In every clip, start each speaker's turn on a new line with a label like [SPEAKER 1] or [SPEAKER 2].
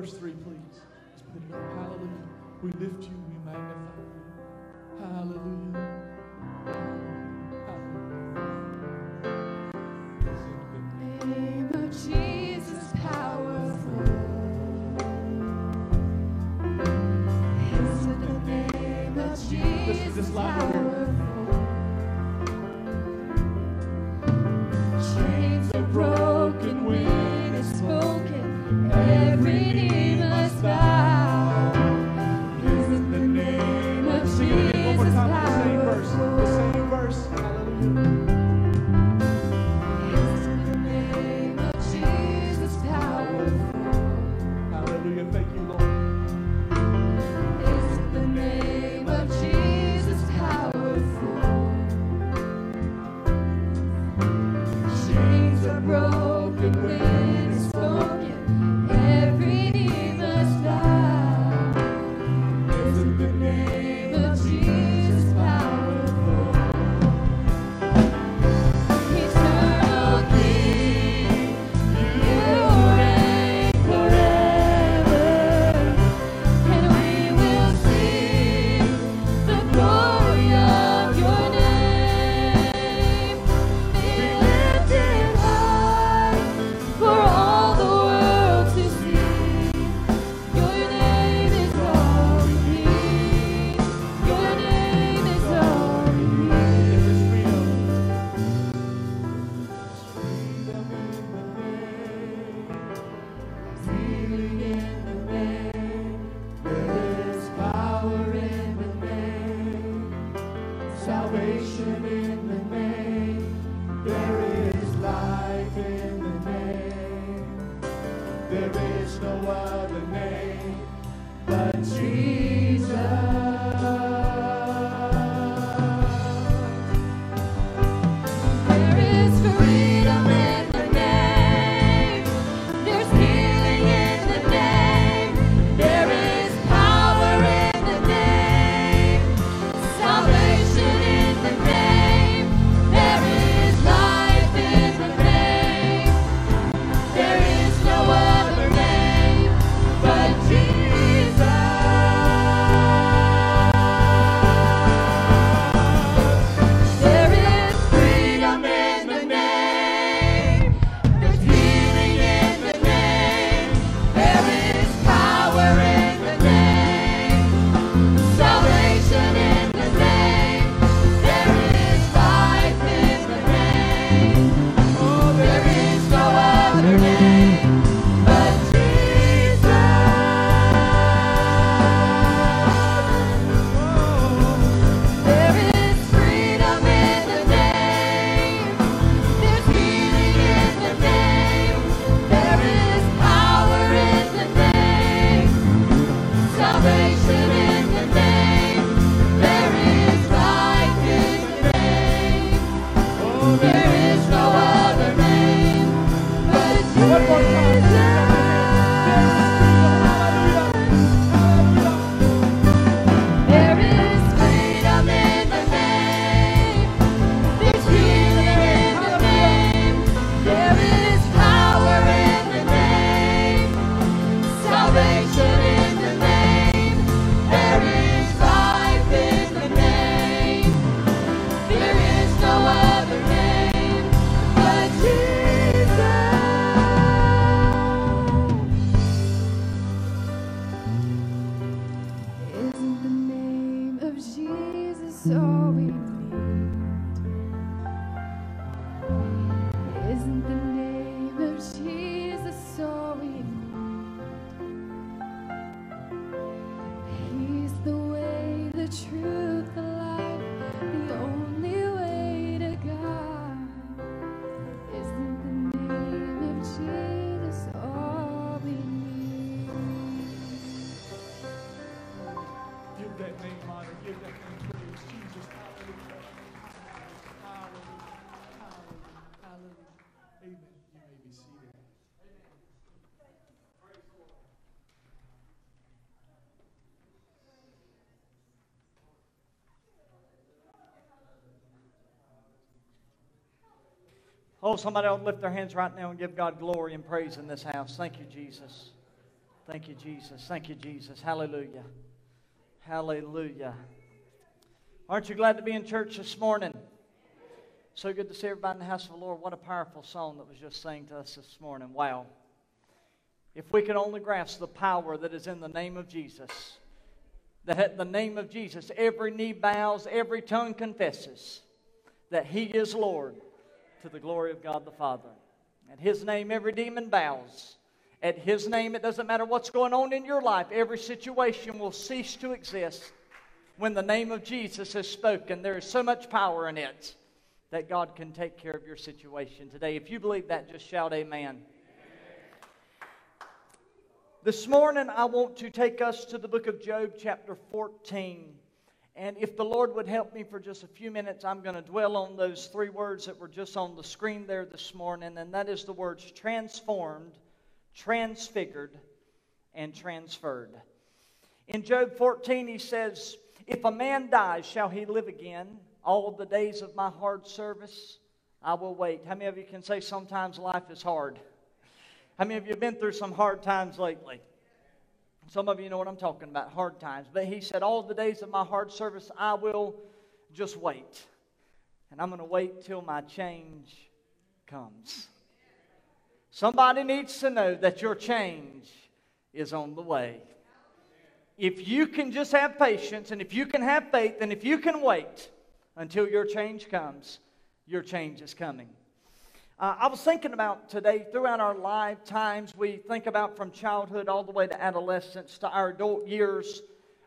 [SPEAKER 1] verse 3, please. Let's put it up. Hallelujah. We lift you, we magnify you. Hallelujah.
[SPEAKER 2] Oh, somebody ought to lift their hands right now and give God glory and praise in this house. Thank you, Jesus. Thank you, Jesus. Thank you, Jesus. Hallelujah. Hallelujah. Aren't you glad to be in church this morning? So good to see everybody in the house of the Lord. What a powerful song that was just sang to us this morning. Wow. If we could only grasp the power that is in the name of Jesus, that at the name of Jesus, every knee bows, every tongue confesses that He is Lord to the glory of God the Father. At His name, every demon bows. At His name, it doesn't matter what's going on in your life, every situation will cease to exist when the name of Jesus is spoken. There is so much power in it that God can take care of your situation today. If you believe that, just shout amen. This morning, I want to take us to the book of Job, chapter 14. And if the Lord would help me for just a few minutes, I'm going to dwell on those three words that were just on the screen there this morning, and that is the words transformed, transfigured, and transferred. In Job 14, he says, If a man dies, shall he live again? All the days of my hard service, I will wait. How many of you can say sometimes life is hard? How many of you have been through some hard times lately? Some of you know what I'm talking about, hard times. But he said, All the days of my hard service, I will just wait. And I'm going to wait till my change comes. Somebody needs to know that your change is on the way. If you can just have patience, and if you can have faith, and if you can wait until your change comes, your change is coming. Uh, I was thinking about today, throughout our lifetimes, we think about from childhood all the way to adolescence to our adult years.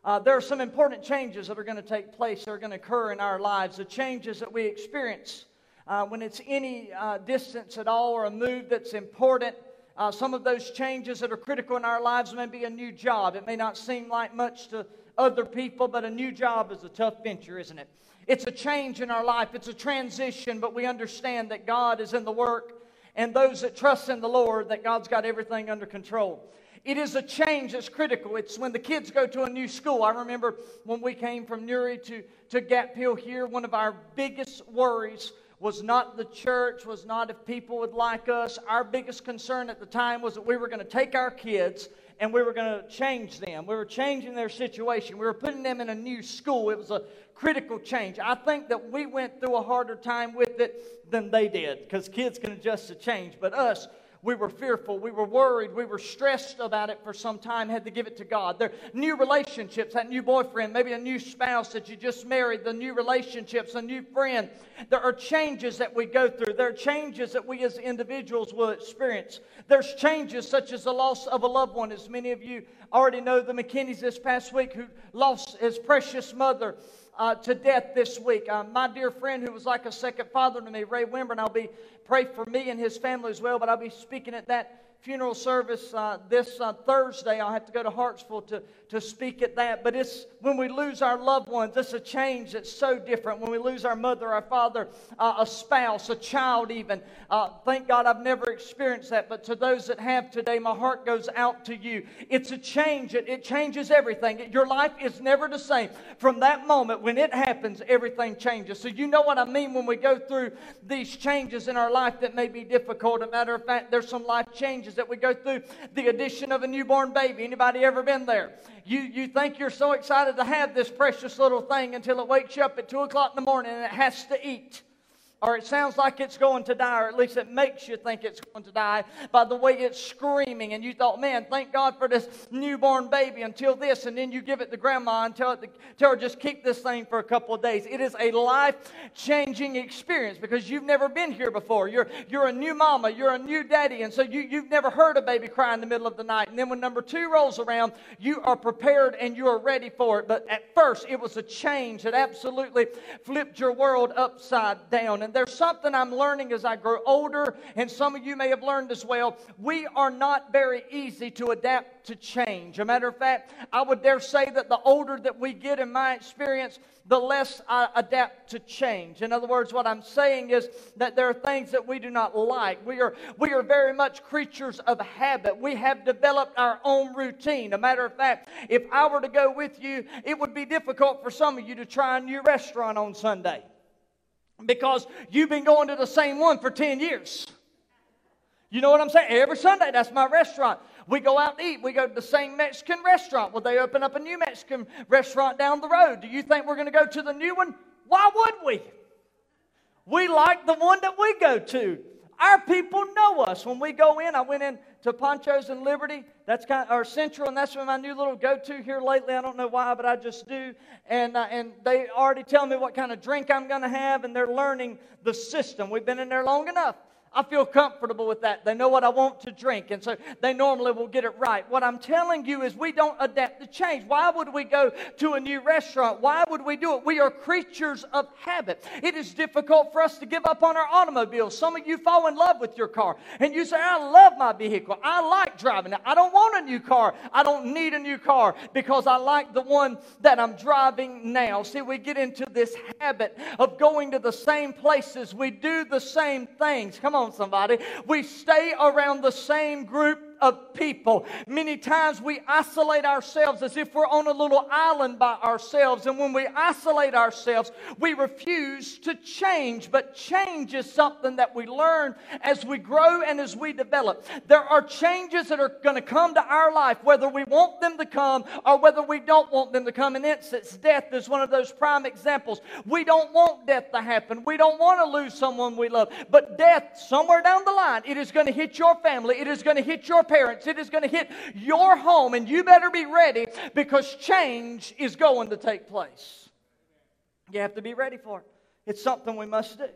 [SPEAKER 2] Uh, there are some important changes that are going to take place, that are going to occur in our lives, the changes that we experience uh, when it's any uh, distance at all or a move that's important. Uh, some of those changes that are critical in our lives may be a new job. It may not seem like much to other people, but a new job is a tough venture, isn't it? It's a change in our life, it's a transition, but we understand that God is in the work, and those that trust in the Lord, that God's got everything under control. It is a change that's critical. It's when the kids go to a new school. I remember when we came from Newry to, to Gap Hill here, one of our biggest worries was not the church, was not if people would like us. Our biggest concern at the time was that we were going to take our kids and we were going to change them. We were changing their situation. We were putting them in a new school. It was a critical change. I think that we went through a harder time with it than they did because kids can adjust to change. But us, we were fearful. We were worried. We were stressed about it for some time, had to give it to God. Their new relationships, that new boyfriend, maybe a new spouse that you just married, the new relationships, a new friend. There are changes that we go through. There are changes that we as individuals will experience. There's changes such as the loss of a loved one, as many of you already know the McKinneys this past week who lost his precious mother uh, to death this week. Uh, my dear friend, who was like a second father to me, Ray Wimber, and I'll be pray for me and his family as well. But I'll be speaking at that funeral service uh, this uh, Thursday. I'll have to go to Hartsville to, to speak at that. But it's when we lose our loved ones, it's a change that's so different. When we lose our mother, our father, uh, a spouse, a child, even. Uh, thank God I've never experienced that. But to those that have today, my heart goes out to you. It's a change, it, it changes everything. Your life is never the same. From that moment, when it happens, everything changes. So, you know what I mean when we go through these changes in our life that may be difficult. As a matter of fact, there's some life changes that we go through the addition of a newborn baby. Anybody ever been there? You, you think you're so excited to have this precious little thing until it wakes you up at 2 o'clock in the morning and it has to eat or it sounds like it's going to die, or at least it makes you think it's going to die by the way it's screaming. And you thought, man, thank God for this newborn baby until this, and then you give it to grandma and tell, it to, tell her just keep this thing for a couple of days. It is a life changing experience because you've never been here before. You're, you're a new mama, you're a new daddy, and so you, you've never heard a baby cry in the middle of the night. And then when number two rolls around, you are prepared and you are ready for it. But at first, it was a change that absolutely flipped your world upside down. And there's something I'm learning as I grow older, and some of you may have learned as well. We are not very easy to adapt to change. A matter of fact, I would dare say that the older that we get, in my experience, the less I adapt to change. In other words, what I'm saying is that there are things that we do not like. We are, we are very much creatures of habit. We have developed our own routine. A matter of fact, if I were to go with you, it would be difficult for some of you to try a new restaurant on Sunday because you've been going to the same one for 10 years. You know what I'm saying? Every Sunday, that's my restaurant. We go out to eat. We go to the same Mexican restaurant. Well, they open up a new Mexican restaurant down the road. Do you think we're going to go to the new one? Why would we? We like the one that we go to. Our people know us. When we go in, I went in to Ponchos and Liberty. That's kind of our central, and that's my new little go-to here lately. I don't know why, but I just do. And uh, and they already tell me what kind of drink I'm going to have, and they're learning the system. We've been in there long enough. I feel comfortable with that. They know what I want to drink, and so they normally will get it right. What I'm telling you is we don't adapt to change. Why would we go to a new restaurant? Why would we do it? We are creatures of habit. It is difficult for us to give up on our automobiles. Some of you fall in love with your car, and you say, I love my vehicle. I like driving it. I don't want a new car. I don't need a new car because I like the one that I'm driving now. See, we get into this habit of going to the same places. We do the same things. Come on on, somebody. We stay around the same group of people. Many times we isolate ourselves as if we're on a little island by ourselves. And when we isolate ourselves, we refuse to change. But change is something that we learn as we grow and as we develop. There are changes that are going to come to our life, whether we want them to come or whether we don't want them to come. In instance, death is one of those prime examples. We don't want death to happen. We don't want to lose someone we love. But death, somewhere down the line, it is going to hit your family. It is going to hit your parents. It is going to hit your home, and you better be ready because change is going to take place. You have to be ready for it. It's something we must do.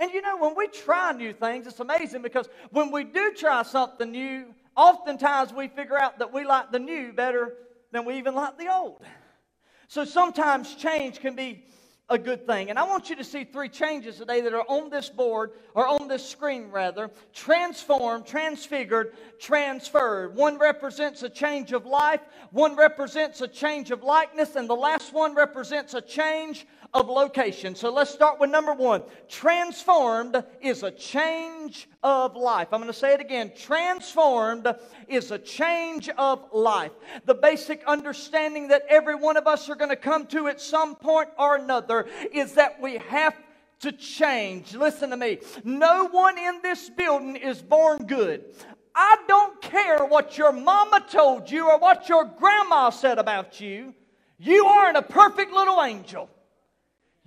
[SPEAKER 2] And you know, when we try new things, it's amazing because when we do try something new, oftentimes we figure out that we like the new better than we even like the old. So sometimes change can be a good thing. And I want you to see three changes today that are on this board, or on this screen rather transformed, transfigured, transferred. One represents a change of life, one represents a change of likeness, and the last one represents a change of location. So let's start with number one. Transformed is a change of life. I'm going to say it again. Transformed is a change of life. The basic understanding that every one of us are going to come to at some point or another is that we have to change. Listen to me. No one in this building is born good. I don't care what your mama told you or what your grandma said about you. You aren't a perfect little angel.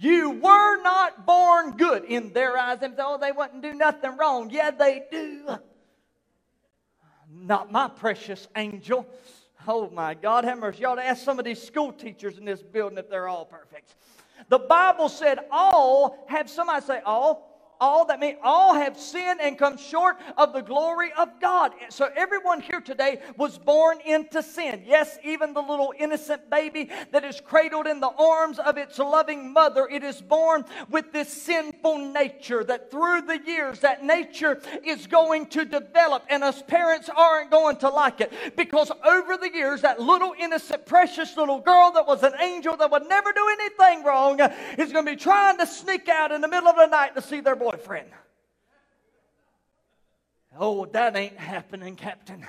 [SPEAKER 2] You were not born good in their eyes. And oh, they wouldn't do nothing wrong. Yeah, they do. Not my precious angel. Oh my God, have mercy. You ought to ask some of these school teachers in this building if they're all perfect. The Bible said all have somebody say all all that mean all have sinned and come short of the glory of God. So everyone here today was born into sin. Yes, even the little innocent baby that is cradled in the arms of its loving mother, it is born with this sinful nature that through the years that nature is going to develop and us parents aren't going to like it because over the years that little innocent precious little girl that was an angel that would never do anything wrong is going to be trying to sneak out in the middle of the night to see their boy boyfriend. Oh, that ain't happening, Captain.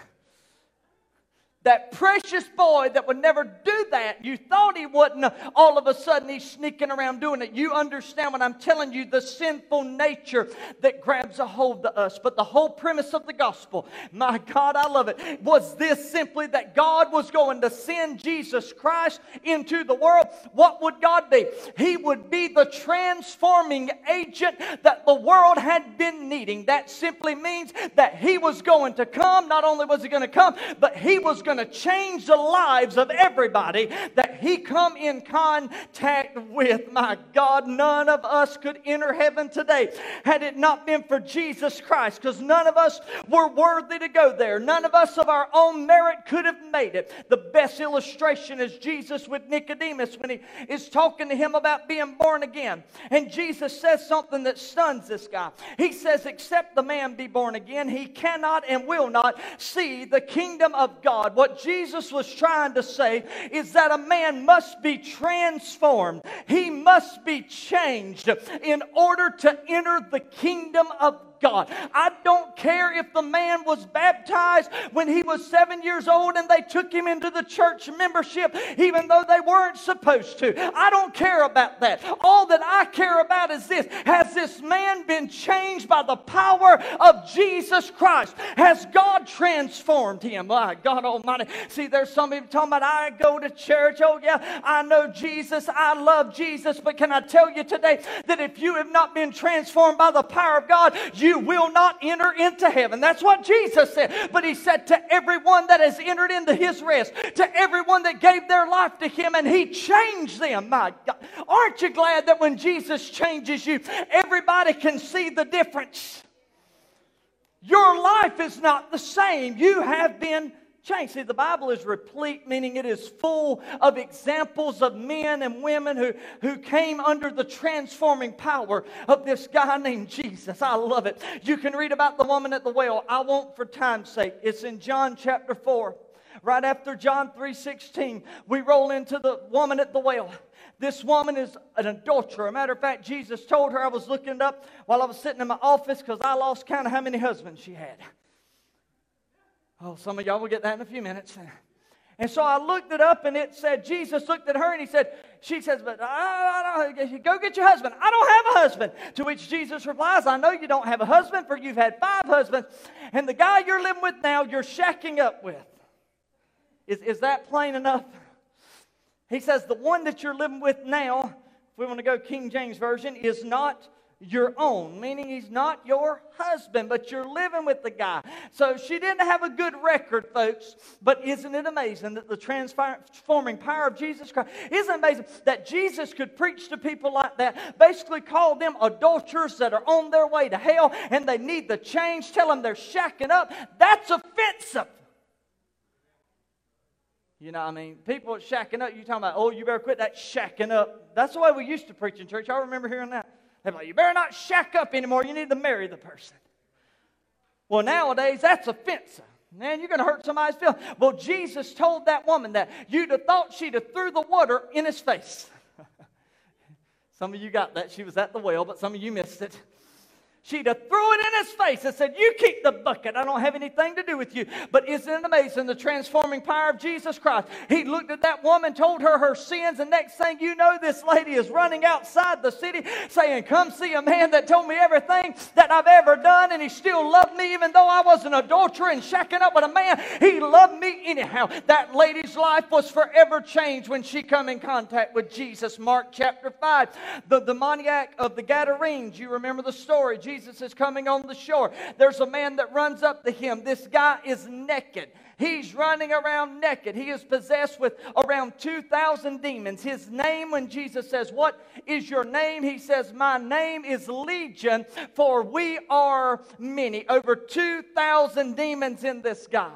[SPEAKER 2] That precious boy that would never do that, you thought he wouldn't, all of a sudden he's sneaking around doing it. You understand what I'm telling you, the sinful nature that grabs a hold of us. But the whole premise of the gospel, my God, I love it, was this simply that God was going to send Jesus Christ into the world. What would God be? He would be the transforming agent that the world had been needing. That simply means that he was going to come. Not only was he going to come, but he was going to change the lives of everybody that he come in contact with. My God, none of us could enter heaven today had it not been for Jesus Christ because none of us were worthy to go there. None of us of our own merit could have made it. The best illustration is Jesus with Nicodemus when he is talking to him about being born again. And Jesus says something that stuns this guy. He says, Except the man be born again, he cannot and will not see the kingdom of God. What Jesus was trying to say is that a man must be transformed, he must be changed in order to enter the kingdom of God. I don't care if the man was baptized when he was seven years old and they took him into the church membership, even though they weren't supposed to. I don't care about that. All that I care about is this Has this man been changed by the power of Jesus Christ? Has God transformed him? My God Almighty. See, there's some people talking about, I go to church. Oh, yeah, I know Jesus. I love Jesus. But can I tell you today that if you have not been transformed by the power of God, you will not enter into heaven. That's what Jesus said. But he said to everyone that has entered into his rest, to everyone that gave their life to him, and he changed them. My God. Aren't you glad that when Jesus changes you, everybody can see the difference? Your life is not the same. You have been changed. See, the Bible is replete, meaning it is full of examples of men and women who, who came under the transforming power of this guy named Jesus. I love it. You can read about the woman at the well. I won't for time's sake. It's in John chapter 4. Right after John 3:16, we roll into the woman at the well. This woman is an adulterer. Matter of fact, Jesus told her, I was looking up while I was sitting in my office because I lost count of how many husbands she had. Oh, some of y'all will get that in a few minutes. And so I looked it up and it said, Jesus looked at her and he said, She says, But I, I, go get your husband. I don't have a husband. To which Jesus replies, I know you don't have a husband, for you've had five husbands. And the guy you're living with now, you're shacking up with. Is, is that plain enough? He says, The one that you're living with now, if we want to go King James Version, is not your own, meaning he's not your husband, but you're living with the guy. So she didn't have a good record, folks. But isn't it amazing that the transforming power of Jesus Christ? Isn't amazing that Jesus could preach to people like that, basically call them adulterers that are on their way to hell and they need the change, tell them they're shacking up? That's offensive. You know, I mean, people shacking up, you talking about, oh, you better quit that shacking up. That's the way we used to preach in church. I remember hearing that. They're like, you better not shack up anymore. You need to marry the person. Well, nowadays, that's offensive. Man, you're going to hurt somebody's feelings. Well, Jesus told that woman that you'd have thought she'd have threw the water in his face. some of you got that. She was at the well, but some of you missed it. She'd have threw it in his face and said, You keep the bucket. I don't have anything to do with you. But isn't it amazing the transforming power of Jesus Christ? He looked at that woman, told her her sins, and next thing you know, this lady is running outside the city saying, Come see a man that told me everything that I've ever done, and he still loved me even though I was an adulterer and shacking up with a man. He loved me anyhow. That lady's life was forever changed when she come in contact with Jesus. Mark chapter 5. The demoniac of the Gadarenes, you remember the story. Jesus is coming on the shore. There's a man that runs up to him. This guy is naked. He's running around naked. He is possessed with around 2,000 demons. His name, when Jesus says, What is your name? He says, My name is Legion, for we are many. Over 2,000 demons in this guy.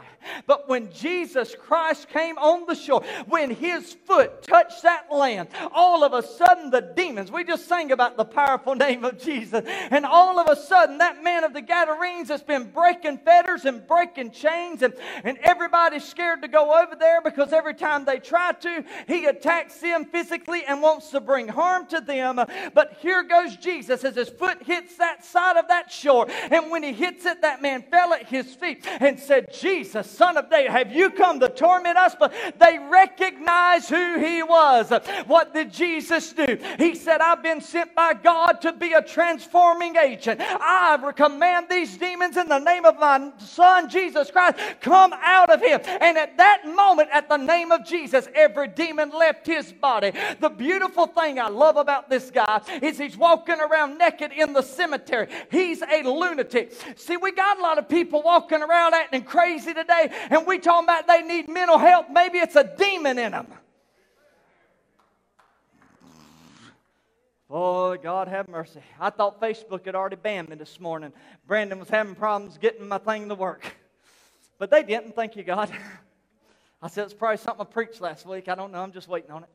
[SPEAKER 2] But when Jesus Christ came on the shore, when his foot touched that land, all of a sudden the demons, we just sang about the powerful name of Jesus, and all of a sudden that man of the Gadarenes has been breaking fetters and breaking chains, and, and Everybody's scared to go over there because every time they try to, he attacks them physically and wants to bring harm to them. But here goes Jesus as his foot hits that side of that shore. And when he hits it, that man fell at his feet and said, Jesus, son of David, have you come to torment us? But they recognized who he was. What did Jesus do? He said, I've been sent by God to be a transforming agent. I command these demons in the name of my son, Jesus Christ, come out out of him. And at that moment, at the name of Jesus, every demon left his body. The beautiful thing I love about this guy is he's walking around naked in the cemetery. He's a lunatic. See, we got a lot of people walking around acting crazy today, and we talking about they need mental health. Maybe it's a demon in them. Oh, God have mercy. I thought Facebook had already banned me this morning. Brandon was having problems getting my thing to work. But they didn't, thank you, God. I said, it's probably something I preached last week. I don't know. I'm just waiting on it.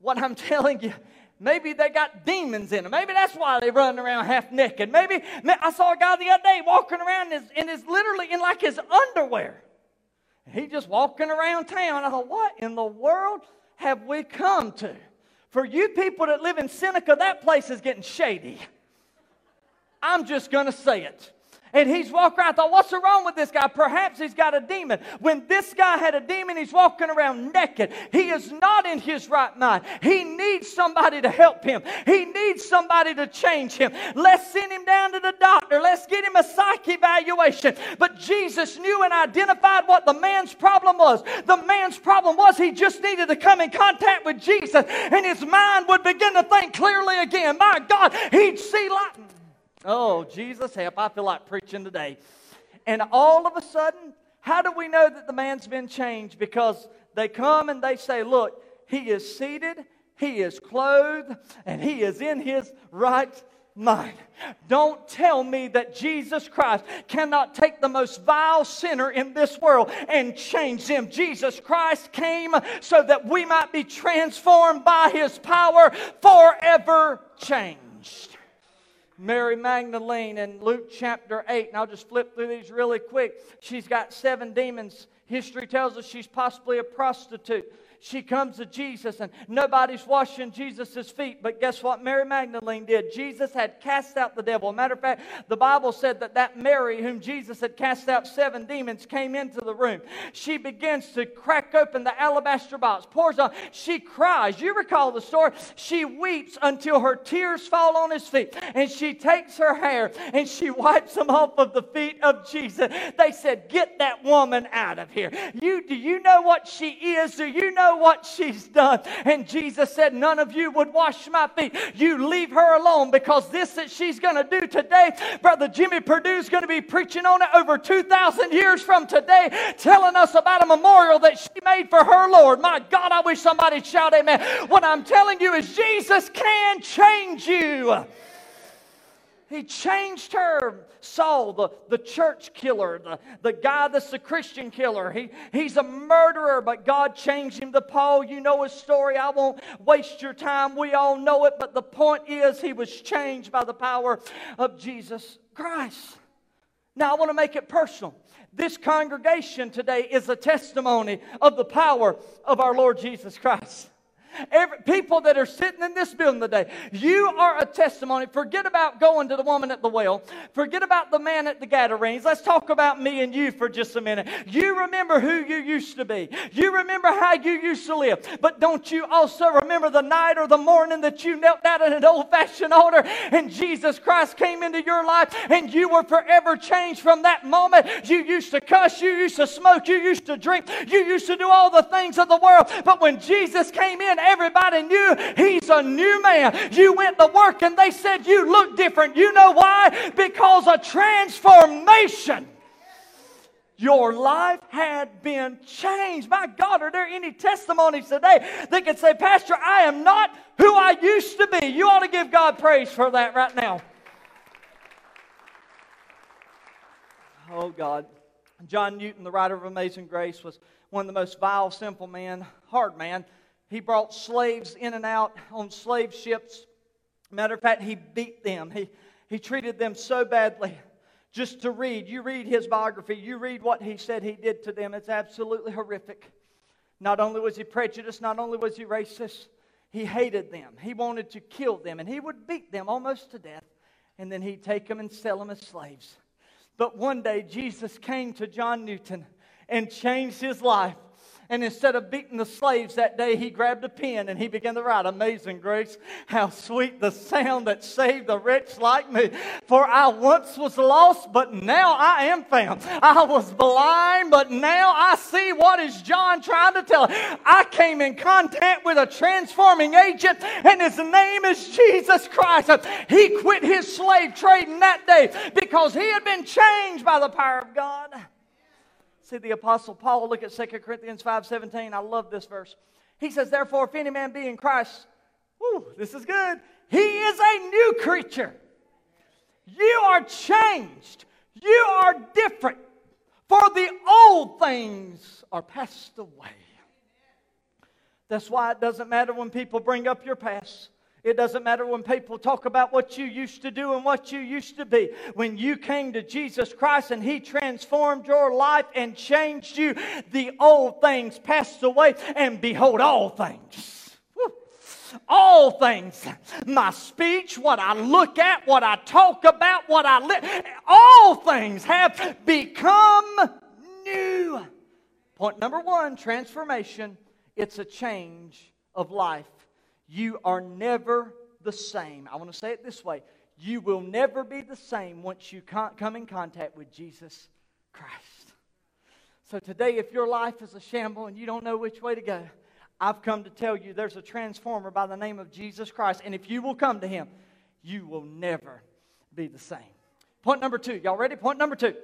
[SPEAKER 2] What I'm telling you, maybe they got demons in them. Maybe that's why they run around half naked. Maybe I saw a guy the other day walking around in his, in his literally in like his underwear. He just walking around town. I thought, what in the world have we come to? For you people that live in Seneca, that place is getting shady. I'm just going to say it. And he's walking around. I thought, what's wrong with this guy? Perhaps he's got a demon. When this guy had a demon, he's walking around naked. He is not in his right mind. He needs somebody to help him. He needs somebody to change him. Let's send him down to the doctor. Let's get him a psych evaluation. But Jesus knew and identified what the man's problem was. The man's problem was he just needed to come in contact with Jesus, and his mind would begin to think clearly again. My God, he'd see light. Oh, Jesus help. I feel like preaching today. And all of a sudden, how do we know that the man's been changed? Because they come and they say, Look, he is seated, he is clothed, and he is in his right mind. Don't tell me that Jesus Christ cannot take the most vile sinner in this world and change them. Jesus Christ came so that we might be transformed by his power, forever changed. Mary Magdalene in Luke chapter 8, and I'll just flip through these really quick. She's got seven demons. History tells us she's possibly a prostitute she comes to Jesus and nobody's washing Jesus' feet. But guess what Mary Magdalene did? Jesus had cast out the devil. Matter of fact, the Bible said that that Mary, whom Jesus had cast out seven demons, came into the room. She begins to crack open the alabaster box, pours on. She cries. You recall the story. She weeps until her tears fall on his feet. And she takes her hair and she wipes them off of the feet of Jesus. They said, Get that woman out of here. You, do you know what she is? Do you know what she's done. And Jesus said, None of you would wash my feet. You leave her alone because this that she's going to do today, Brother Jimmy Purdue's going to be preaching on it over 2,000 years from today, telling us about a memorial that she made for her Lord. My God, I wish somebody shout amen. What I'm telling you is Jesus can change you. He changed her. Saul, the, the church killer, the, the guy that's the Christian killer. He, he's a murderer, but God changed him to Paul. You know his story. I won't waste your time. We all know it. But the point is, he was changed by the power of Jesus Christ. Now, I want to make it personal. This congregation today is a testimony of the power of our Lord Jesus Christ. Every, people that are sitting in this building today, you are a testimony. Forget about going to the woman at the well. Forget about the man at the Gadarenes. Let's talk about me and you for just a minute. You remember who you used to be. You remember how you used to live. But don't you also remember the night or the morning that you knelt down at an old-fashioned altar and Jesus Christ came into your life and you were forever changed from that moment. You used to cuss. You used to smoke. You used to drink. You used to do all the things of the world. But when Jesus came in, everybody knew he's a new man. You went to work and they said you look different. You know why? Because a transformation. Your life had been changed. My God, are there any testimonies today that can say, Pastor, I am not who I used to be? You ought to give God praise for that right now. Oh, God. John Newton, the writer of Amazing Grace, was one of the most vile, simple men, hard man he brought slaves in and out on slave ships. Matter of fact, he beat them. He, he treated them so badly. Just to read, you read his biography, you read what he said he did to them. It's absolutely horrific. Not only was he prejudiced, not only was he racist, he hated them. He wanted to kill them, and he would beat them almost to death, and then he'd take them and sell them as slaves. But one day, Jesus came to John Newton and changed his life. And instead of beating the slaves that day, he grabbed a pen and he began to write, Amazing grace, how sweet the sound that saved a wretch like me. For I once was lost, but now I am found. I was blind, but now I see. What is John trying to tell? I came in contact with a transforming agent, and his name is Jesus Christ. He quit his slave trading that day because he had been changed by the power of God. See the Apostle Paul, look at 2 Corinthians 5.17. I love this verse. He says, Therefore, if any man be in Christ, whew, this is good. He is a new creature. You are changed. You are different. For the old things are passed away. That's why it doesn't matter when people bring up your past. It doesn't matter when people talk about what you used to do and what you used to be. When you came to Jesus Christ and He transformed your life and changed you, the old things passed away, and behold, all things all things, my speech, what I look at, what I talk about, what I live, all things have become new. Point number one transformation. It's a change of life. You are never the same. I want to say it this way you will never be the same once you come in contact with Jesus Christ. So today, if your life is a shamble and you don't know which way to go, I've come to tell you there's a transformer by the name of Jesus Christ. And if you will come to him, you will never be the same. Point number two. Y'all ready? Point number two.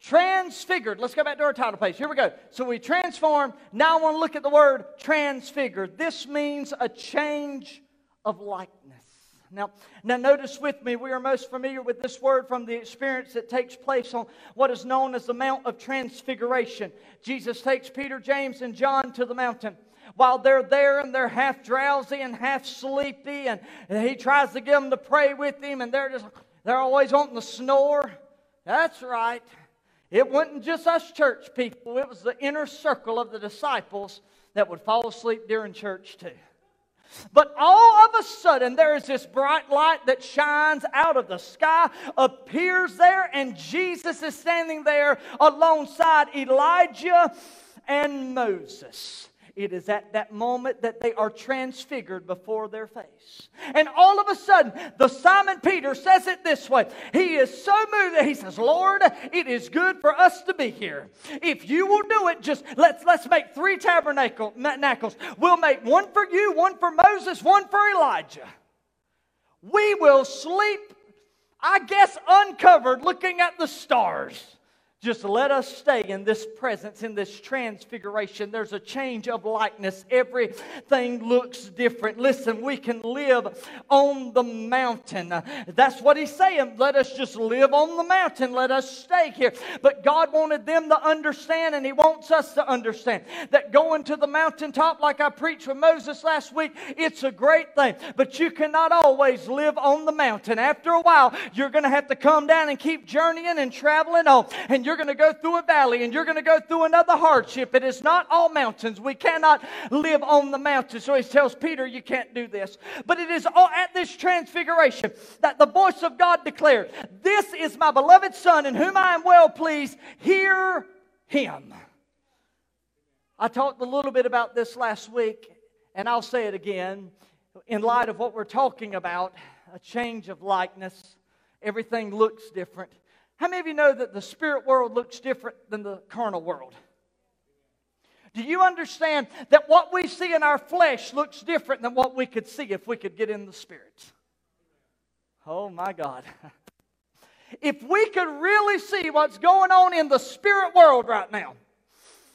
[SPEAKER 2] Transfigured. Let's go back to our title page. Here we go. So we transform. Now I want to look at the word transfigured. This means a change of likeness. Now, now notice with me, we are most familiar with this word from the experience that takes place on what is known as the Mount of Transfiguration. Jesus takes Peter, James, and John to the mountain. While they're there and they're half drowsy and half sleepy, and, he tries to get them to pray with him, and they're just they're always wanting to snore. That's right. It wasn't just us church people, it was the inner circle of the disciples that would fall asleep during church too. But all of a sudden, there is this bright light that shines out of the sky, appears there, and Jesus is standing there alongside Elijah and Moses. It is at that moment that they are transfigured before their face. And all of a sudden, the Simon Peter says it this way. He is so moved that he says, Lord, it is good for us to be here. If you will do it, just let's let's make three tabernacles. We'll make one for you, one for Moses, one for Elijah. We will sleep, I guess, uncovered, looking at the stars. Just let us stay in this presence, in this transfiguration. There's a change of likeness. Everything looks different. Listen, we can live on the mountain. That's what he's saying. Let us just live on the mountain. Let us stay here. But God wanted them to understand, and he wants us to understand that going to the mountaintop, like I preached with Moses last week, it's a great thing. But you cannot always live on the mountain. After a while, you're going to have to come down and keep journeying and traveling on. And you're going to go through a valley and you're going to go through another hardship. It is not all mountains. We cannot live on the mountain. So he tells Peter, You can't do this. But it is at this transfiguration that the voice of God declared, This is my beloved Son in whom I am well pleased. Hear him. I talked a little bit about this last week, and I'll say it again. In light of what we're talking about, a change of likeness, everything looks different. How many of you know that the spirit world looks different than the carnal world? Do you understand that what we see in our flesh looks different than what we could see if we could get in the spirit? Oh my God. If we could really see what's going on in the spirit world right now,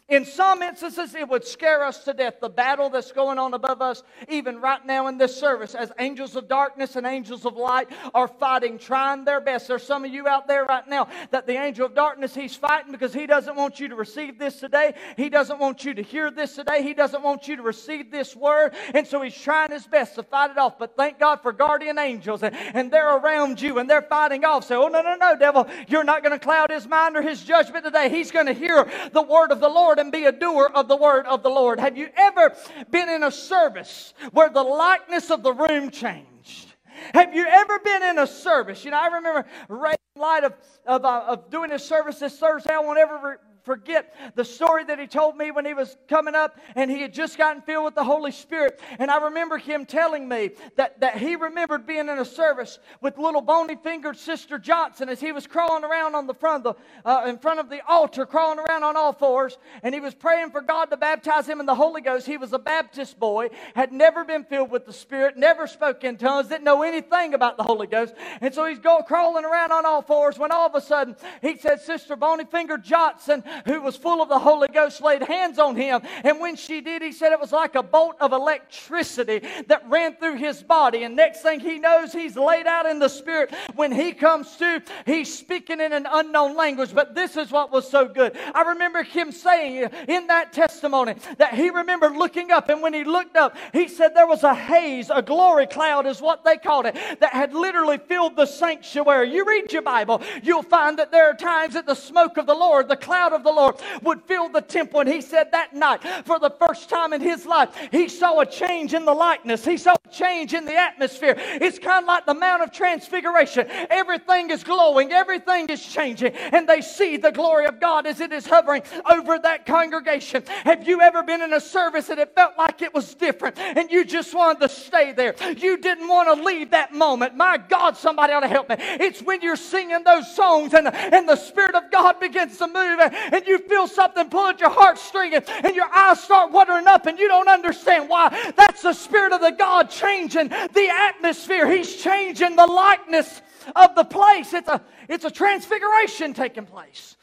[SPEAKER 2] in some instances, it would scare us to death. The battle that's going on above us, even right now in this service, as angels of darkness and angels of light are fighting, trying their best. There's some of you out there right now that the angel of darkness, he's fighting because he doesn't want you to receive this today. He doesn't want you to hear this today. He doesn't want you to receive this word. And so he's trying his best to fight it off. But thank God for guardian angels, and, and they're around you and they're fighting off. Say, oh, no, no, no, devil, you're not going to cloud his mind or his judgment today. He's going to hear the word of the Lord Lord and be a doer of the word of the Lord. Have you ever been in a service where the likeness of the room changed? Have you ever been in a service? You know, I remember right in light of, of, uh, of doing a service this Thursday, I won't ever forget the story that he told me when he was coming up and he had just gotten filled with the Holy Spirit. And I remember him telling me that, that he remembered being in a service with little bony fingered Sister Johnson as he was crawling around on the front of the, uh, in front of the altar, crawling around on all fours. And he was praying for God to baptize him in the Holy Ghost. He was a Baptist boy, had never been filled with the Spirit, never spoke in tongues, didn't know anything about the Holy Ghost. And so he's going crawling around on all fours when all of a sudden he said, Sister Bony Finger Johnson who was full of the Holy Ghost, laid hands on him. And when she did, he said it was like a bolt of electricity that ran through his body. And next thing he knows, he's laid out in the Spirit. When he comes to, he's speaking in an unknown language. But this is what was so good. I remember him saying in that testimony that he remembered looking up. And when he looked up, he said there was a haze, a glory cloud is what they called it, that had literally filled the sanctuary. You read your Bible, you'll find that there are times that the smoke of the Lord, the cloud of the Lord would fill the temple. And he said that night, for the first time in his life, he saw a change in the likeness. He saw a change in the atmosphere. It's kind of like the Mount of Transfiguration. Everything is glowing, everything is changing, and they see the glory of God as it is hovering over that congregation. Have you ever been in a service and it felt like it was different and you just wanted to stay there? You didn't want to leave that moment. My God, somebody ought to help me. It's when you're singing those songs and, and the Spirit of God begins to move and, and you feel something pull at your heartstring and, and your eyes start watering up and you don't understand why. That's the Spirit of the God changing the atmosphere. He's changing the likeness of the place. It's a, it's a transfiguration taking place.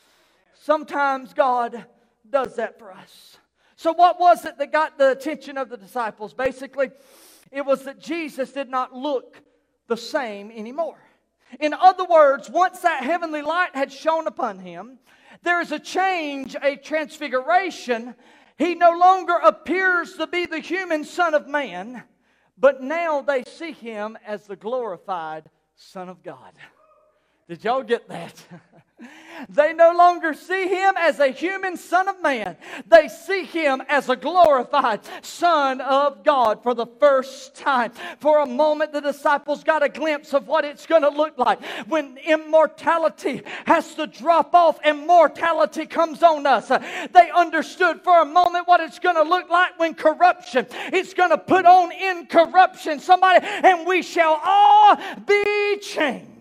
[SPEAKER 2] Sometimes God does that for us. So, what was it that got the attention of the disciples? Basically, it was that Jesus did not look the same anymore. In other words, once that heavenly light had shone upon him, there is a change, a transfiguration. He no longer appears to be the human Son of Man, but now they see him as the glorified Son of God. Did y'all get that? They no longer see him as a human son of man. They see him as a glorified son of God for the first time. For a moment, the disciples got a glimpse of what it's going to look like when immortality has to drop off and mortality comes on us. They understood for a moment what it's going to look like when corruption is going to put on incorruption. Somebody, and we shall all be changed.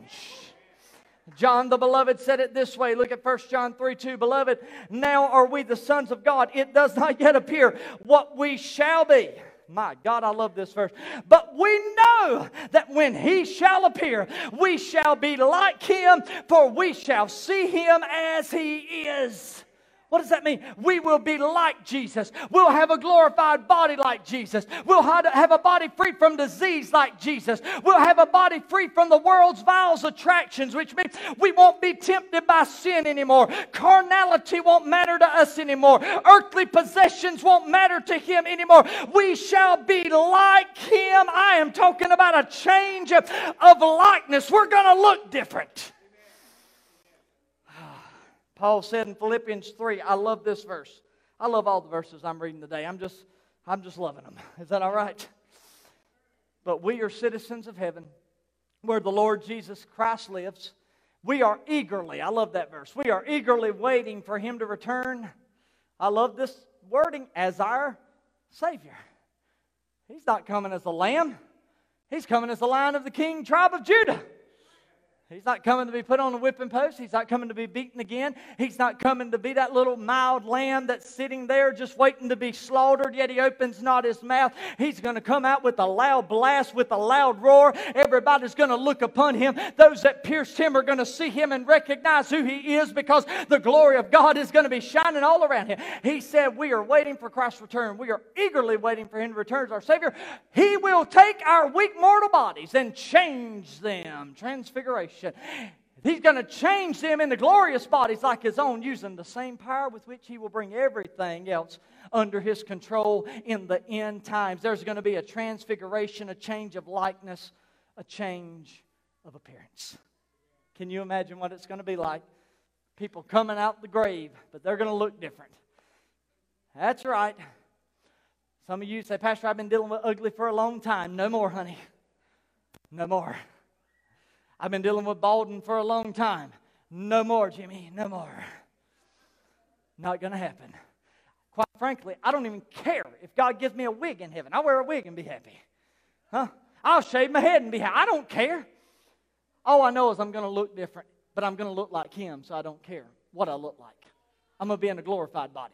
[SPEAKER 2] John the beloved said it this way. Look at 1 John 3 2. Beloved, now are we the sons of God. It does not yet appear what we shall be. My God, I love this verse. But we know that when he shall appear, we shall be like him, for we shall see him as he is. What does that mean? We will be like Jesus. We'll have a glorified body like Jesus. We'll have a body free from disease like Jesus. We'll have a body free from the world's vile attractions, which means we won't be tempted by sin anymore. Carnality won't matter to us anymore. Earthly possessions won't matter to Him anymore. We shall be like Him. I am talking about a change of, of likeness. We're going to look different. Paul said in Philippians 3, I love this verse. I love all the verses I'm reading today. I'm just, I'm just loving them. Is that all right? But we are citizens of heaven where the Lord Jesus Christ lives. We are eagerly, I love that verse. We are eagerly waiting for him to return. I love this wording as our Savior. He's not coming as a lamb, he's coming as the lion of the king tribe of Judah. He's not coming to be put on a whipping post. He's not coming to be beaten again. He's not coming to be that little mild lamb that's sitting there just waiting to be slaughtered, yet he opens not his mouth. He's going to come out with a loud blast, with a loud roar. Everybody's going to look upon him. Those that pierced him are going to see him and recognize who he is because the glory of God is going to be shining all around him. He said, We are waiting for Christ's return. We are eagerly waiting for him to return as our Savior. He will take our weak mortal bodies and change them. Transfiguration. He's going to change them into glorious bodies like his own, using the same power with which he will bring everything else under his control in the end times. There's going to be a transfiguration, a change of likeness, a change of appearance. Can you imagine what it's going to be like? People coming out the grave, but they're going to look different. That's right. Some of you say, Pastor, I've been dealing with ugly for a long time. No more, honey. No more. I've been dealing with balding for a long time. No more, Jimmy, no more. Not going to happen. Quite frankly, I don't even care if God gives me a wig in heaven. I'll wear a wig and be happy. Huh? I'll shave my head and be happy. I don't care. All I know is I'm going to look different, but I'm going to look like Him, so I don't care what I look like. I'm going to be in a glorified body.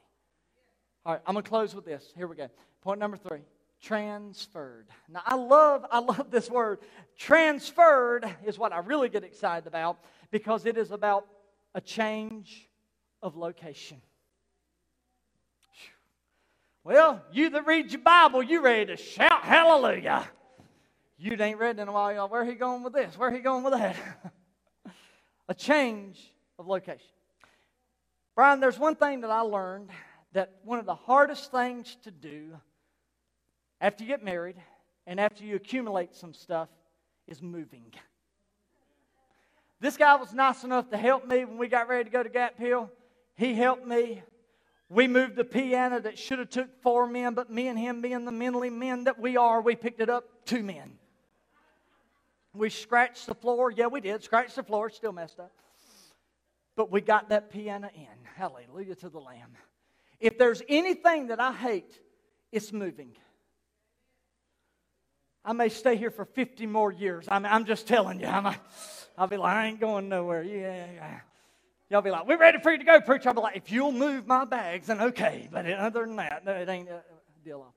[SPEAKER 2] All right, I'm going to close with this. Here we go. Point number three transferred. Now I love I love this word. Transferred is what I really get excited about because it is about a change of location. Well, you that read your Bible, you ready to shout hallelujah. You ain't read in a while, y'all. Where he going with this? Where he going with that? a change of location. Brian, there's one thing that I learned that one of the hardest things to do after you get married and after you accumulate some stuff is moving. This guy was nice enough to help me when we got ready to go to Gap Hill. He helped me. We moved the piano that should have took four men, but me and him being the mentally men that we are, we picked it up two men. We scratched the floor. Yeah, we did. Scratched the floor. Still messed up. But we got that piano in. Hallelujah to the Lamb. If there's anything that I hate, it's moving. I may stay here for 50 more years. I'm, I'm just telling you. I'm, I'll be like, I ain't going nowhere. Yeah, yeah. Y'all be like, we're ready for you to go, preacher. I'll be like, if you'll move my bags, then okay. But other than that, no, it ain't a deal off.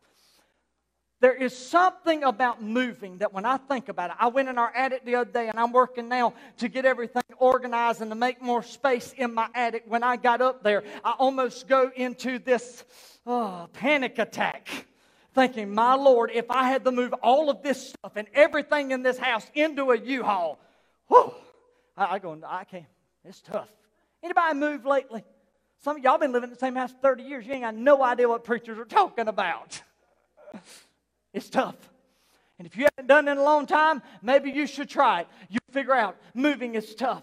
[SPEAKER 2] There is something about moving that when I think about it, I went in our attic the other day and I'm working now to get everything organized and to make more space in my attic. When I got up there, I almost go into this oh, panic attack thinking, my Lord, if I had to move all of this stuff and everything in this house into a U-Haul, whew, I, I go, I can't. It's tough. Anybody moved lately? Some of y'all been living in the same house 30 years. You ain't got no idea what preachers are talking about. It's tough. And if you haven't done it in a long time, maybe you should try it. You figure out moving is tough.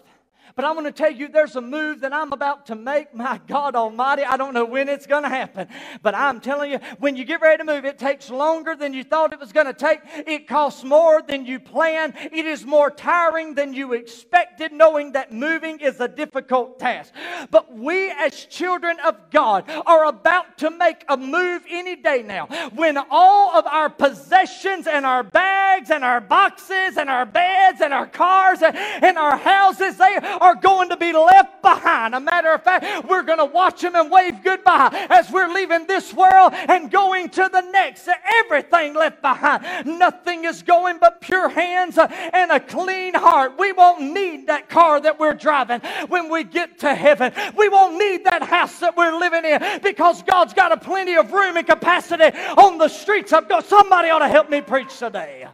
[SPEAKER 2] But I'm going to tell you, there's a move that I'm about to make. My God Almighty, I don't know when it's going to happen. But I'm telling you, when you get ready to move, it takes longer than you thought it was going to take. It costs more than you planned. It is more tiring than you expected, knowing that moving is a difficult task. But we, as children of God, are about to make a move any day now. When all of our possessions and our bags and our boxes and our beds and our cars and, and our houses, they are going to be left behind. A matter of fact, we're going to watch them and wave goodbye as we're leaving this world and going to the next. Everything left behind. Nothing is going but pure hands and a clean heart. We won't need that car that we're driving when we get to heaven. We won't need that house that we're living in because God's got a plenty of room and capacity on the streets I've got Somebody ought to help me preach today.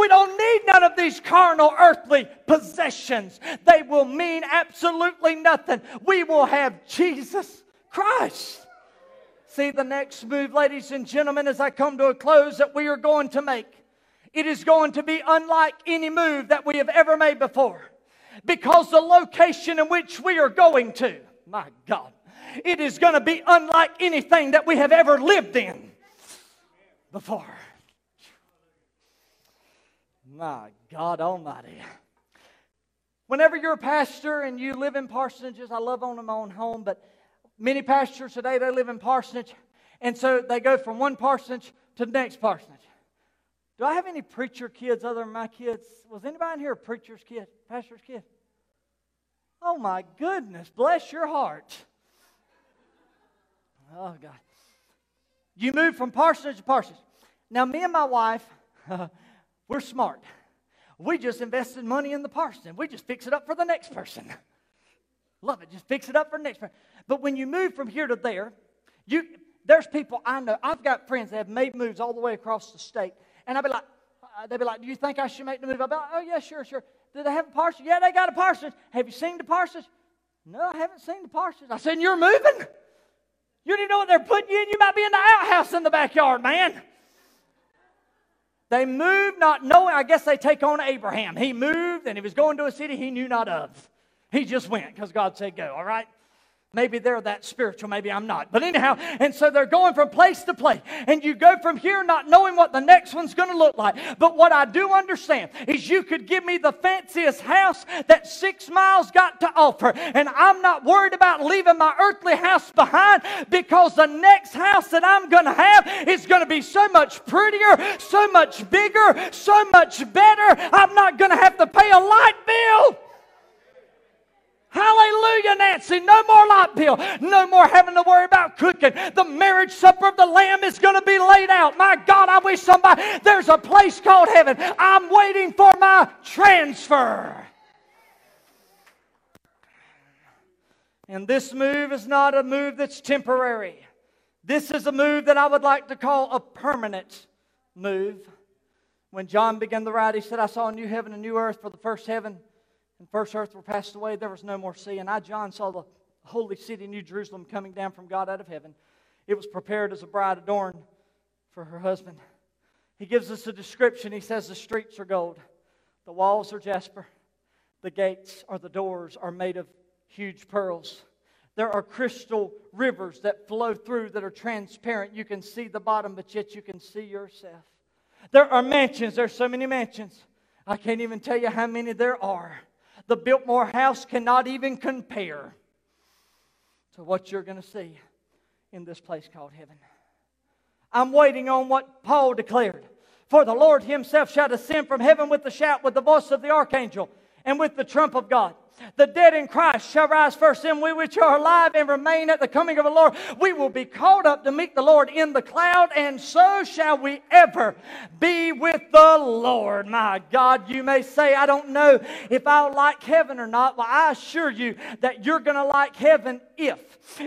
[SPEAKER 2] We don't need none of these carnal, earthly possessions. They will mean absolutely nothing. We will have Jesus Christ. See the next move, ladies and gentlemen, as I come to a close that we are going to make. It is going to be unlike any move that we have ever made before. Because the location in which we are going to, my God, it is going to be unlike anything that we have ever lived in before. My God Almighty. Whenever you're a pastor and you live in parsonages, I love owning my own home, but many pastors today, they live in parsonage. And so they go from one parsonage to the next parsonage. Do I have any preacher kids other than my kids? Was anybody in here a preacher's kid, pastor's kid? Oh my goodness, bless your heart. Oh God. You move from parsonage to parsonage. Now, me and my wife, We're smart. We just invested money in the parsonage. We just fix it up for the next person. Love it. Just fix it up for the next person. But when you move from here to there, you there's people I know. I've got friends that have made moves all the way across the state, and I'd be like, uh, they'd be like, "Do you think I should make the move?" I'll be like, "Oh yeah, sure, sure." Do they have a parsonage? Yeah, they got a parsonage. Have you seen the parsonage? No, I haven't seen the parsonage. I said, "You're moving. You don't even know what they're putting you in. You might be in the outhouse in the backyard, man." They moved not knowing, I guess they take on Abraham. He moved and he was going to a city he knew not of. He just went because God said go, all right? Maybe they're that spiritual, maybe I'm not. But anyhow, and so they're going from place to place. And you go from here not knowing what the next one's going to look like. But what I do understand is you could give me the fanciest house that Six Mile's got to offer. And I'm not worried about leaving my earthly house behind because the next house that I'm going to have is going to be so much prettier, so much bigger, so much better. I'm not going to have to pay a light bill. Hallelujah, Nancy. No more light bill. No more having to worry about cooking. The marriage supper of the Lamb is going to be laid out. My God, I wish somebody, there's a place called heaven. I'm waiting for my transfer. And this move is not a move that's temporary. This is a move that I would like to call a permanent move. When John began to write, he said, I saw a new heaven and new earth, for the first heaven and first earth were passed away, there was no more sea. And I, John, saw the holy city, New Jerusalem, coming down from God out of heaven. It was prepared as a bride adorned for her husband. He gives us a description. He says, The streets are gold, the walls are jasper, the gates or the doors are made of huge pearls. There are crystal rivers that flow through that are transparent. You can see the bottom, but yet you can see yourself. There are mansions. There's so many mansions. I can't even tell you how many there are. The Biltmore House cannot even compare to what you're going to see in this place called heaven. I'm waiting on what Paul declared. For the Lord himself shall descend from heaven with the shout, with the voice of the archangel, and with the trump of God. The dead in Christ shall rise first, and we which are alive and remain at the coming of the Lord, we will be caught up to meet the Lord in the cloud, and so shall we ever be with the Lord. My God, you may say, I don't know if I'll like heaven or not. Well, I assure you that you're going to like heaven if.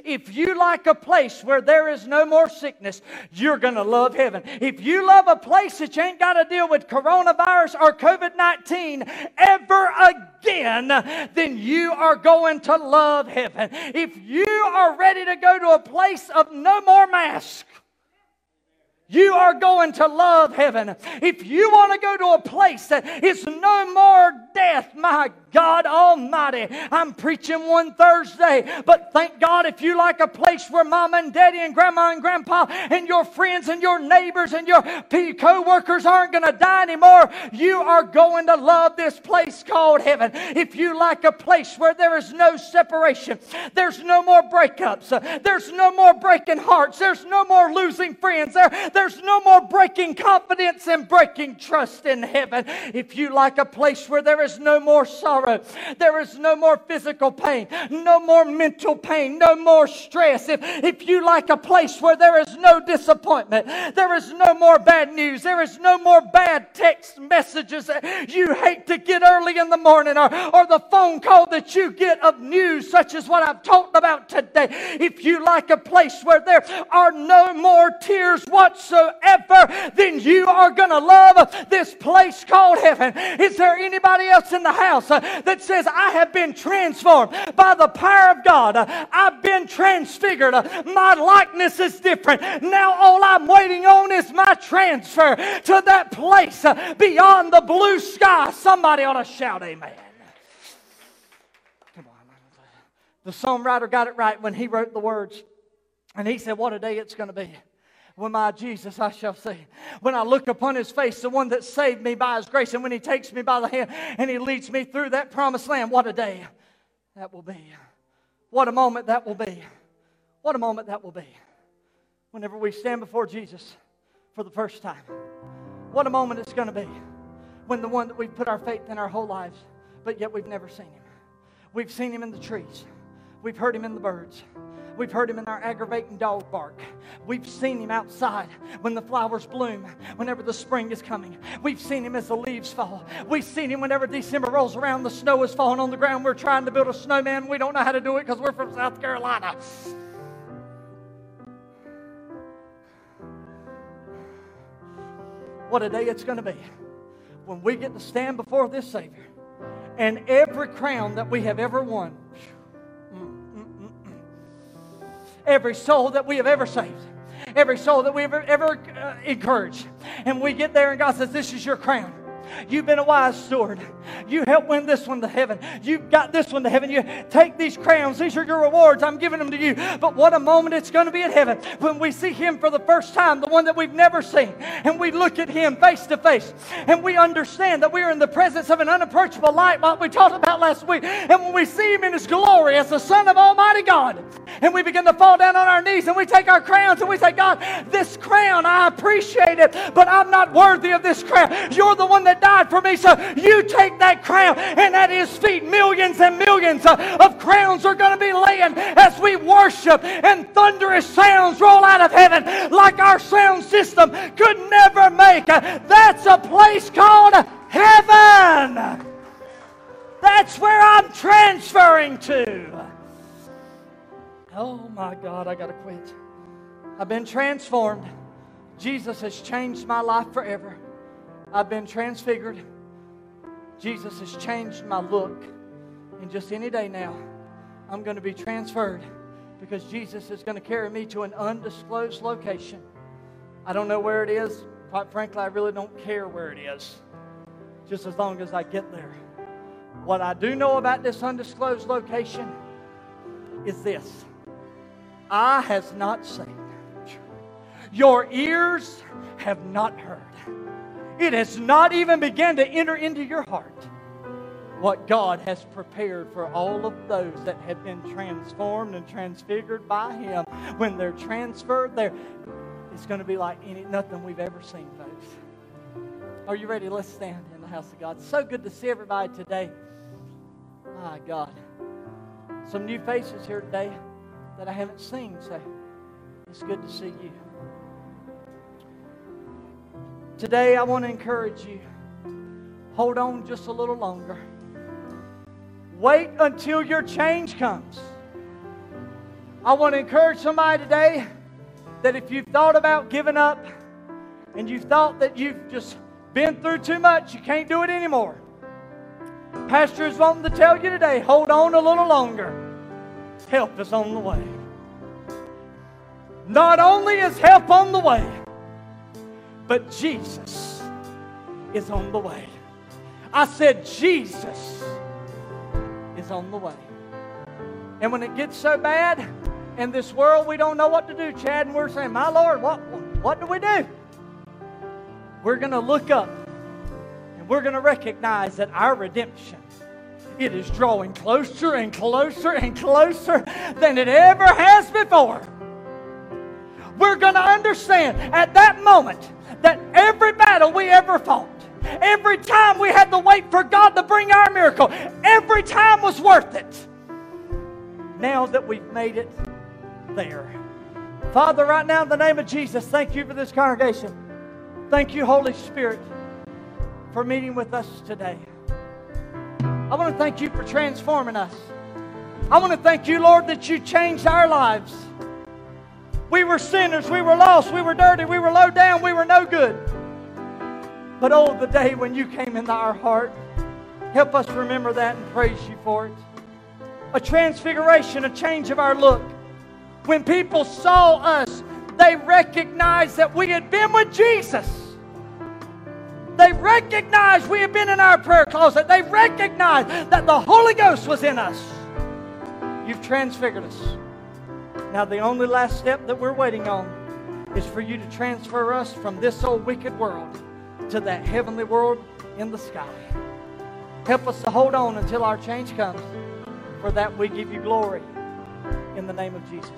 [SPEAKER 2] If you like a place where there is no more sickness, you're going to love heaven. If you love a place that you ain't got to deal with coronavirus or COVID 19 ever again, then you are going to love heaven. If you are ready to go to a place of no more masks, you are going to love heaven. If you want to go to a place that is no more death, my God Almighty, I'm preaching one Thursday, but thank God if you like a place where mama and daddy and grandma and grandpa and your friends and your neighbors and your co workers aren't going to die anymore, you are going to love this place called heaven. If you like a place where there is no separation, there's no more breakups, there's no more breaking hearts, there's no more losing friends, there, there's no more breaking confidence and breaking trust in heaven. If you like a place where there is no more sorrow, there is no more physical pain, no more mental pain, no more stress. If, if you like a place where there is no disappointment, there is no more bad news, there is no more bad text messages that you hate to get early in the morning or, or the phone call that you get of news such as what I've talked about today. If you like a place where there are no more tears whatsoever, then you are going to love this place called heaven. Is there anybody else in the house uh, that says, I have been transformed by the power of God? I've been transfigured. My likeness is different. Now all I'm waiting on is my transfer to that place beyond the blue sky. Somebody ought to shout, Amen. Come on. The songwriter got it right when he wrote the words. And he said, What a day it's going to be when my Jesus I shall see. When I look upon his face, the one that saved me by his grace, and when he takes me by the hand and he leads me through that promised land, what a day that will be. What a moment that will be. What a moment that will be. Whenever we stand before Jesus for the first time. What a moment it's going to be when the one that we've put our faith in our whole lives, but yet we've never seen him. We've seen him in the trees. We've heard him in the birds. We've heard him in our aggravating dog bark. We've seen him outside when the flowers bloom, whenever the spring is coming. We've seen him as the leaves fall. We've seen him whenever December rolls around, the snow is falling on the ground. We're trying to build a snowman. We don't know how to do it because we're from South Carolina. What a day it's going to be when we get to stand before this Savior and every crown that we have ever won every soul that we have ever saved, every soul that we have ever uh, encouraged. And we get there, and God says, This is your crown. You've been a wise steward. You help win this one to heaven. You've got this one to heaven. You take these crowns. These are your rewards. I'm giving them to you. But what a moment it's going to be in heaven when we see Him for the first time, the one that we've never seen. And we look at Him face to face. And we understand that we are in the presence of an unapproachable light, like we talked about last week. And when we see Him in His glory as the Son of Almighty God, and we begin to fall down on our knees and we take our crowns and we say, God, this crown, I appreciate it, but I'm not worthy of this crown. You're the one that died for me. So you take that crown, and at his feet, millions and millions of crowns are going to be laying as we worship, and thunderous sounds roll out of heaven like our sound system could never make. That's a place called heaven. That's where I'm transferring to. Oh my God, I got to quit. I've been transformed. Jesus has changed my life forever. I've been transfigured. Jesus has changed my look. And just any day now, I'm going to be transferred because Jesus is going to carry me to an undisclosed location. I don't know where it is. Quite frankly, I really don't care where it is, just as long as I get there. What I do know about this undisclosed location is this Eye has not seen, your ears have not heard, it has not even begun to enter into your heart what God has prepared for all of those that have been transformed and transfigured by Him. When they're transferred, there it's going to be like any, nothing we've ever seen, folks. Are you ready? Let's stand in the house of God. So good to see everybody today. My God. Some new faces here today that I haven't seen, so it's good to see you. Today, I want to encourage you. Hold on just a little longer. Wait until your change comes. I want to encourage somebody today that if you've thought about giving up and you've thought that you've just been through too much, you can't do it anymore. Pastor is wanting to tell you today hold on a little longer. Help is on the way. Not only is help on the way, but Jesus is on the way. I said, Jesus is on the way. And when it gets so bad in this world, we don't know what to do, Chad, and we're saying, My Lord, what, what do we do? We're going to look up and we're going to recognize that our redemption it is drawing closer and closer and closer than it ever has before. We're going to understand at that moment that every battle we ever fought, every time we had to wait for God to bring our miracle, every time was worth it. Now that we've made it there. Father, right now in the name of Jesus, thank you for this congregation. Thank you, Holy Spirit, for meeting with us today. I want to thank you for transforming us. I want to thank you, Lord, that you changed our lives. We were sinners, we were lost, we were dirty, we were low down, we were no good. But oh, the day when you came into our heart, help us remember that and praise you for it. A transfiguration, a change of our look. When people saw us, they recognized that we had been with Jesus. They recognized we had been in our prayer closet. They recognized that the Holy Ghost was in us. You've transfigured us. Now, the only last step that we're waiting on is for you to transfer us from this old wicked world to that heavenly world in the sky. Help us to hold on until our change comes. For that, we give you glory in the name of Jesus.